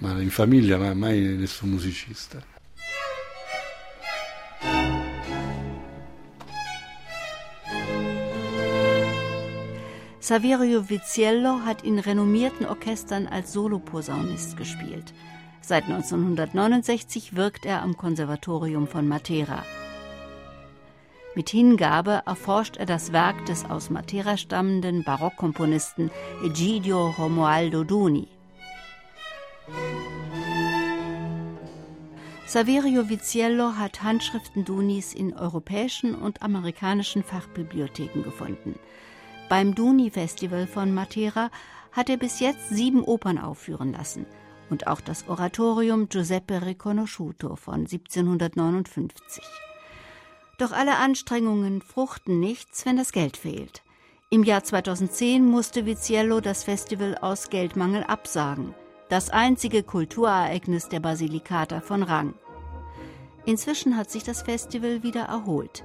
Ma in famiglia mai nessun musicista. Saverio Viziello hat in renommierten Orchestern als Soloposaunist gespielt. Seit 1969 wirkt er am Konservatorium von Matera. Mit Hingabe erforscht er das Werk des aus Matera stammenden Barockkomponisten Egidio Romualdo Duni. Saverio Viziello hat Handschriften Dunis in europäischen und amerikanischen Fachbibliotheken gefunden. Beim Duni-Festival von Matera hat er bis jetzt sieben Opern aufführen lassen – und auch das Oratorium Giuseppe Riconosciuto von 1759. Doch alle Anstrengungen fruchten nichts, wenn das Geld fehlt. Im Jahr 2010 musste Viziello das Festival aus Geldmangel absagen, das einzige Kulturereignis der Basilikata von Rang. Inzwischen hat sich das Festival wieder erholt.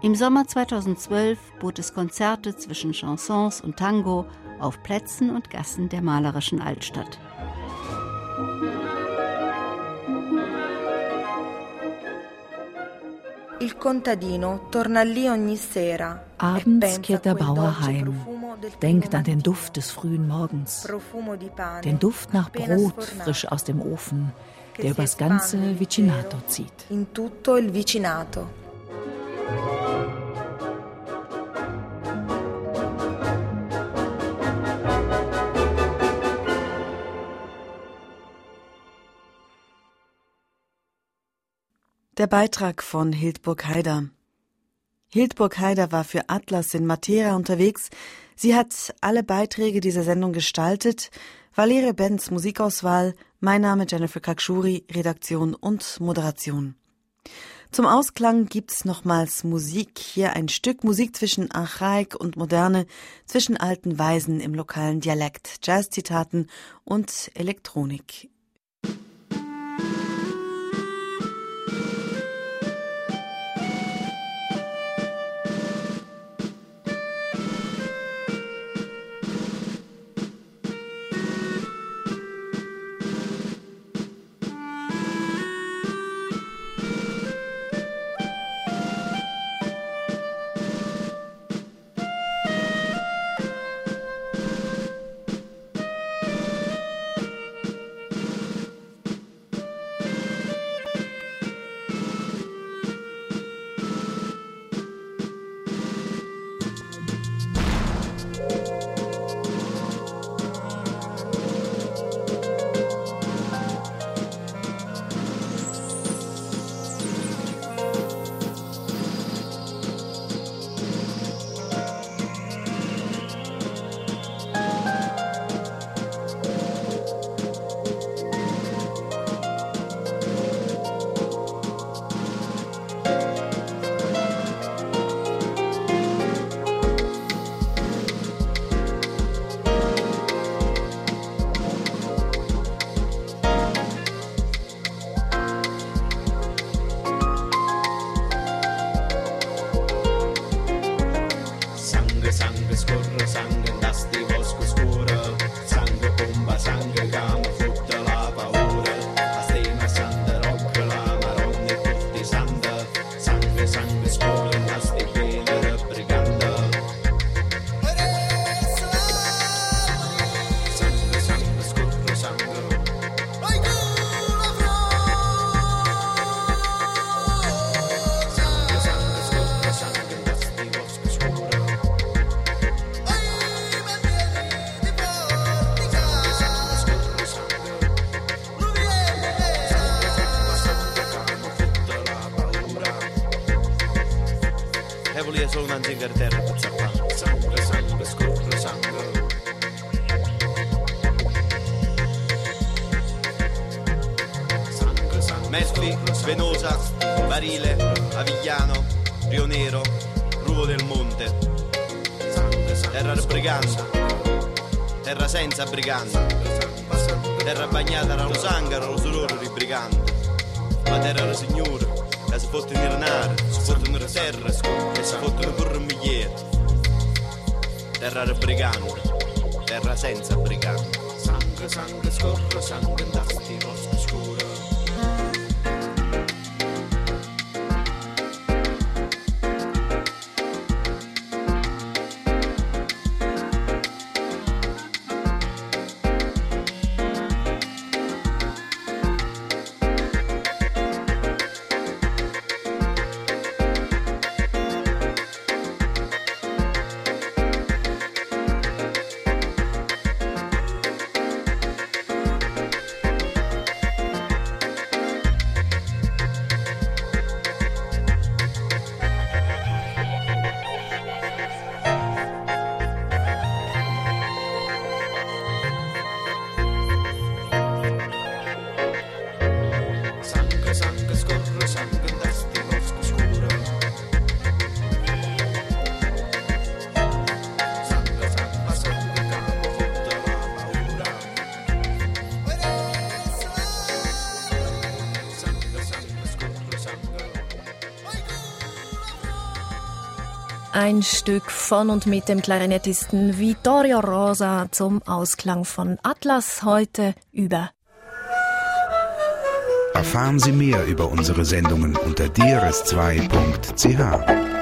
Im Sommer 2012 bot es Konzerte zwischen Chansons und Tango auf Plätzen und Gassen der malerischen Altstadt. Abends kehrt der Bauer heim. denkt an den Duft des frühen Morgens, den Duft nach Brot frisch aus dem Ofen, der übers ganze Vicinato zieht. Der Beitrag von Hildburg Haider. Hildburg Haider war für Atlas in Matera unterwegs. Sie hat alle Beiträge dieser Sendung gestaltet. Valerie Benz Musikauswahl, mein Name Jennifer Kakshuri, Redaktion und Moderation. Zum Ausklang gibt's nochmals Musik. Hier ein Stück Musik zwischen Archaik und Moderne, zwischen alten Weisen im lokalen Dialekt, Jazz-Zitaten und Elektronik. terra senza briganti. Terra bagnata era lo sangue, era lo sudore di briganti. Ma terra era signore, che si fotte nel nare, si fotte nella terra, e si fotte nel burro migliaia. Terra era brigando, terra senza briganti. Sangue, sangue, scorre, sangue, andasti, vostro scorre. Ein Stück von und mit dem Klarinettisten Vittorio Rosa zum Ausklang von Atlas heute über. Erfahren Sie mehr über unsere Sendungen unter drs2.ch.